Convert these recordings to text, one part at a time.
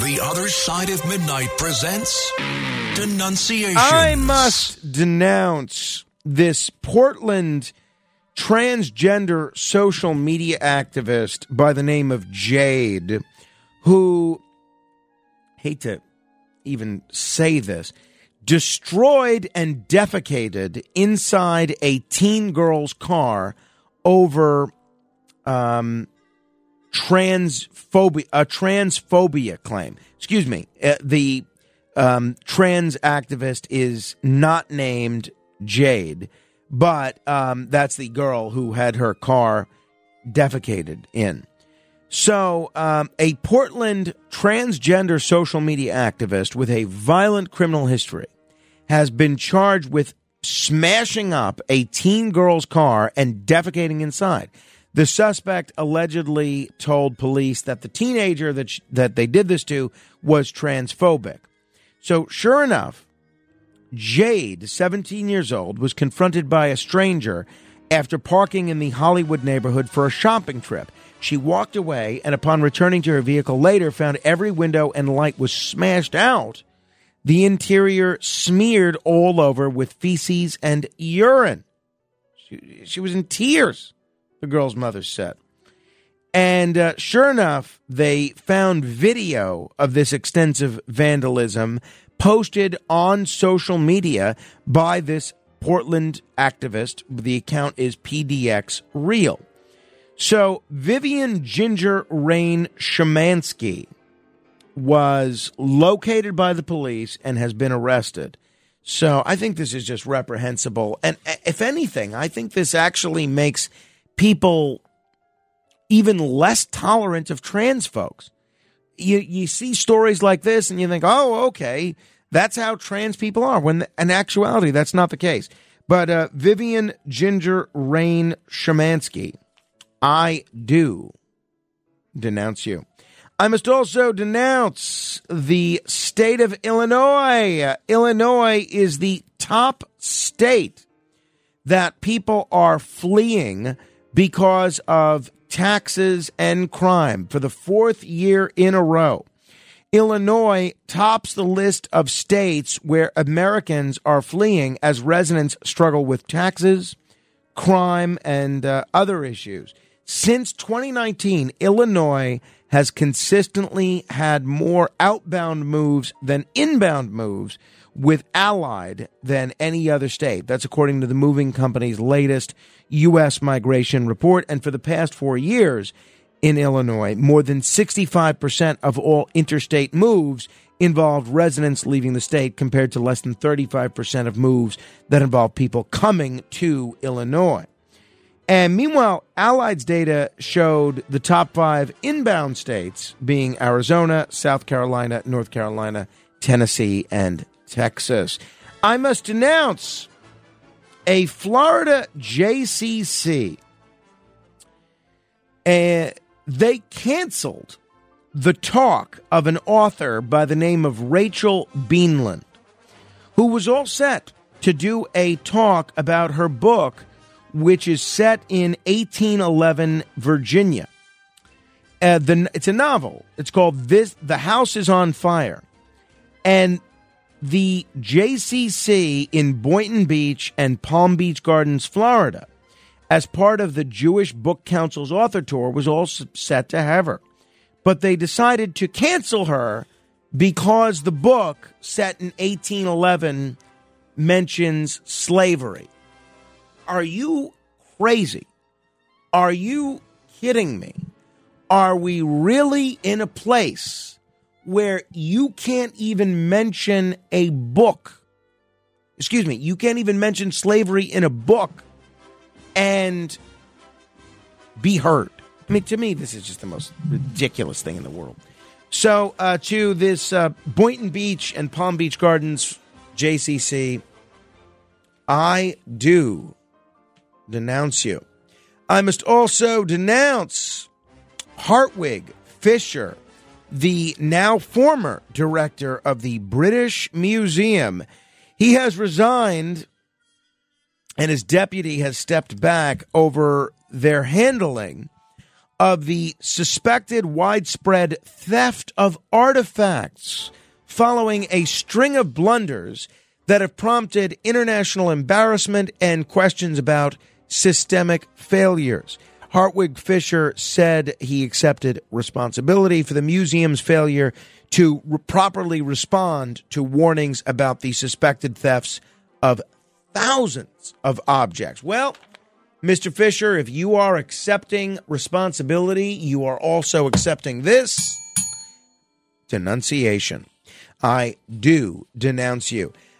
The Other Side of Midnight presents Denunciation. I must denounce this Portland transgender social media activist by the name of Jade, who, hate to even say this, destroyed and defecated inside a teen girl's car over um, transphobia, a transphobia claim. Excuse me. Uh, the um, trans activist is not named Jade, but um, that's the girl who had her car defecated in. So, um, a Portland transgender social media activist with a violent criminal history has been charged with smashing up a teen girl's car and defecating inside. The suspect allegedly told police that the teenager that sh- that they did this to was transphobic. So, sure enough, Jade, 17 years old, was confronted by a stranger after parking in the Hollywood neighborhood for a shopping trip. She walked away and, upon returning to her vehicle later, found every window and light was smashed out. The interior smeared all over with feces and urine. She, she was in tears, the girl's mother said. And uh, sure enough, they found video of this extensive vandalism posted on social media by this Portland activist. The account is PDX Real. So Vivian Ginger Rain Shemansky was located by the police and has been arrested. So I think this is just reprehensible. And if anything, I think this actually makes people even less tolerant of trans folks. You you see stories like this and you think, "Oh, okay, that's how trans people are." When in actuality, that's not the case. But uh, Vivian Ginger Rain Shemansky, I do denounce you. I must also denounce the state of Illinois. Illinois is the top state that people are fleeing because of taxes and crime for the fourth year in a row. Illinois tops the list of states where Americans are fleeing as residents struggle with taxes, crime, and uh, other issues. Since 2019, Illinois has consistently had more outbound moves than inbound moves with Allied than any other state. That's according to the moving company's latest U.S. migration report. And for the past four years in Illinois, more than 65% of all interstate moves involved residents leaving the state compared to less than 35% of moves that involve people coming to Illinois. And meanwhile, Allied's data showed the top five inbound states being Arizona, South Carolina, North Carolina, Tennessee, and Texas. I must announce a Florida JCC. and they canceled the talk of an author by the name of Rachel Beanland, who was all set to do a talk about her book which is set in 1811 Virginia. Uh, the, it's a novel. It's called "This." The House is on Fire, and the JCC in Boynton Beach and Palm Beach Gardens, Florida, as part of the Jewish Book Council's author tour, was all set to have her, but they decided to cancel her because the book set in 1811 mentions slavery. Are you crazy? Are you kidding me? Are we really in a place where you can't even mention a book? Excuse me, you can't even mention slavery in a book and be heard. I mean, to me, this is just the most ridiculous thing in the world. So, uh, to this uh, Boynton Beach and Palm Beach Gardens JCC, I do denounce you. I must also denounce Hartwig Fischer, the now former director of the British Museum. He has resigned and his deputy has stepped back over their handling of the suspected widespread theft of artifacts following a string of blunders that have prompted international embarrassment and questions about systemic failures. Hartwig Fischer said he accepted responsibility for the museum's failure to re- properly respond to warnings about the suspected thefts of thousands of objects. Well, Mr. Fischer, if you are accepting responsibility, you are also accepting this denunciation. I do denounce you.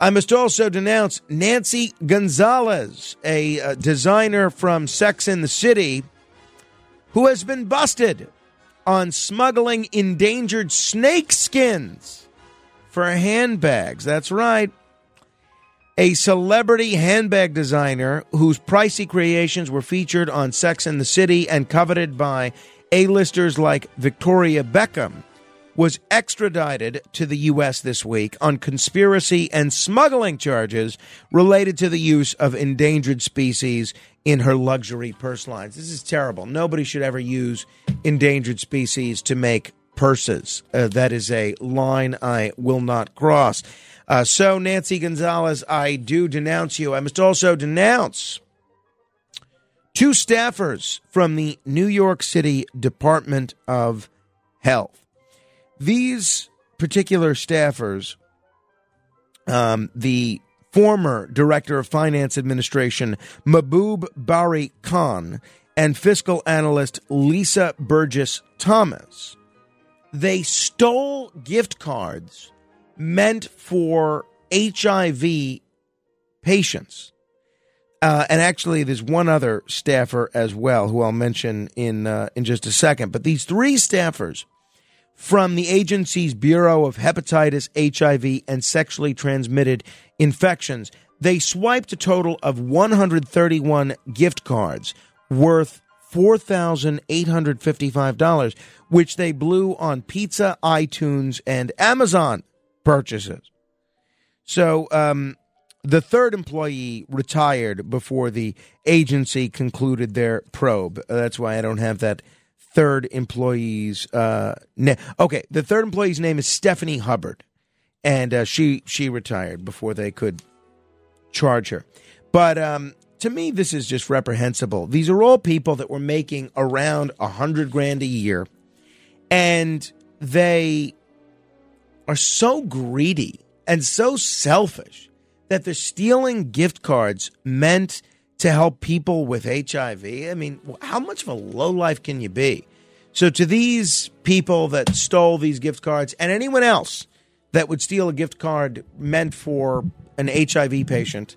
I must also denounce Nancy Gonzalez, a uh, designer from Sex in the City, who has been busted on smuggling endangered snake skins for handbags. That's right. A celebrity handbag designer whose pricey creations were featured on Sex in the City and coveted by A-listers like Victoria Beckham was extradited to the U.S. this week on conspiracy and smuggling charges related to the use of endangered species in her luxury purse lines. This is terrible. Nobody should ever use endangered species to make purses. Uh, that is a line I will not cross. Uh, so, Nancy Gonzalez, I do denounce you. I must also denounce two staffers from the New York City Department of Health. These particular staffers, um, the former director of finance administration, Mahbub Bari Khan, and fiscal analyst Lisa Burgess Thomas, they stole gift cards meant for HIV patients. Uh, and actually, there's one other staffer as well, who I'll mention in uh, in just a second. But these three staffers from the agency's Bureau of Hepatitis, HIV, and Sexually Transmitted Infections. They swiped a total of 131 gift cards worth $4,855, which they blew on pizza, iTunes, and Amazon purchases. So, um, the third employee retired before the agency concluded their probe. That's why I don't have that third employee's uh, okay the third employee's name is stephanie hubbard and uh, she she retired before they could charge her. But um, to me this is just reprehensible. These are all people that were making around a hundred grand a year and they are so greedy and so selfish that they're stealing gift cards meant to help people with HIV. I mean, how much of a low life can you be? So, to these people that stole these gift cards and anyone else that would steal a gift card meant for an HIV patient,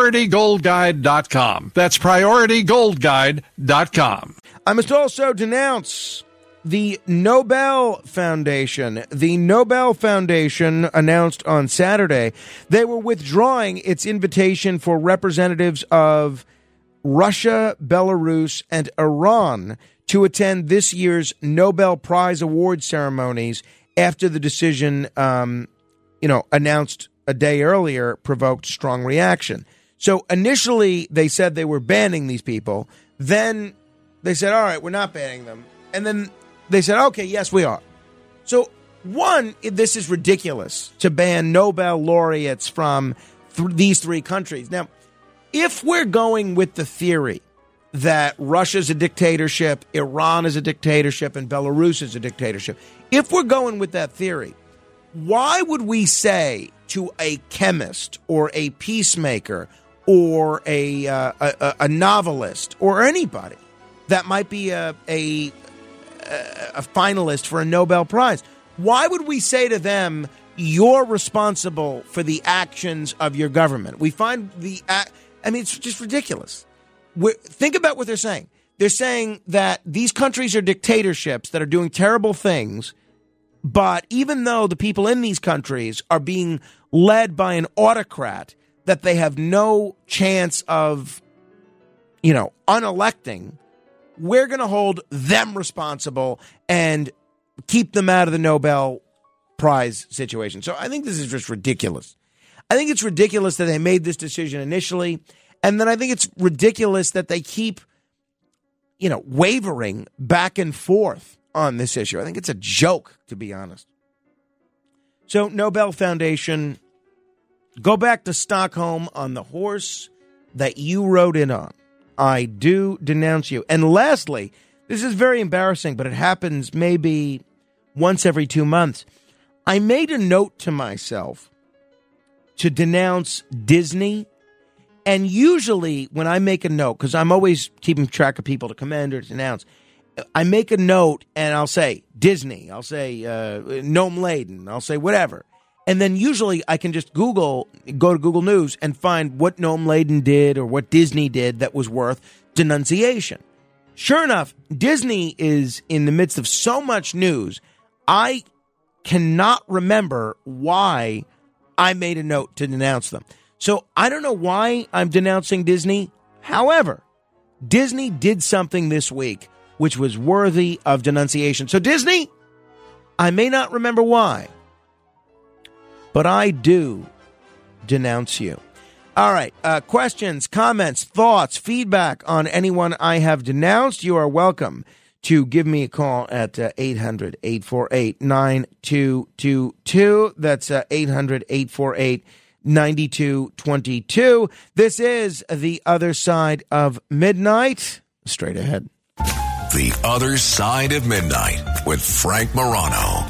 PriorityGoldGuide.com. That's PriorityGoldGuide.com. I must also denounce the Nobel Foundation. The Nobel Foundation announced on Saturday they were withdrawing its invitation for representatives of Russia, Belarus, and Iran to attend this year's Nobel Prize award ceremonies after the decision, um, you know, announced a day earlier provoked strong reaction. So initially they said they were banning these people. Then they said, all right, we're not banning them. And then they said, okay, yes, we are. So, one, this is ridiculous to ban Nobel laureates from th- these three countries. Now, if we're going with the theory that Russia's a dictatorship, Iran is a dictatorship, and Belarus is a dictatorship, if we're going with that theory, why would we say to a chemist or a peacemaker or a, uh, a, a, novelist or anybody that might be a, a, a finalist for a Nobel Prize, why would we say to them, you're responsible for the actions of your government? We find the, I mean, it's just ridiculous. We're, think about what they're saying. They're saying that these countries are dictatorships that are doing terrible things but even though the people in these countries are being led by an autocrat that they have no chance of, you know, unelecting, we're going to hold them responsible and keep them out of the Nobel Prize situation. So I think this is just ridiculous. I think it's ridiculous that they made this decision initially. And then I think it's ridiculous that they keep, you know, wavering back and forth on this issue. I think it's a joke, to be honest. So, Nobel Foundation, go back to Stockholm on the horse that you rode in on. I do denounce you. And lastly, this is very embarrassing, but it happens maybe once every two months. I made a note to myself to denounce Disney. And usually, when I make a note, because I'm always keeping track of people to commend or to denounce, I make a note and I'll say Disney, I'll say uh, Noam Laden, I'll say whatever. And then usually I can just Google, go to Google News and find what Noam Laden did or what Disney did that was worth denunciation. Sure enough, Disney is in the midst of so much news. I cannot remember why I made a note to denounce them. So I don't know why I'm denouncing Disney. However, Disney did something this week which was worthy of denunciation. So, Disney, I may not remember why, but I do denounce you. All right. Uh, questions, comments, thoughts, feedback on anyone I have denounced, you are welcome to give me a call at uh, 800 848 9222. That's uh, 800 848 9222. This is The Other Side of Midnight. Straight ahead. The Other Side of Midnight with Frank Morano.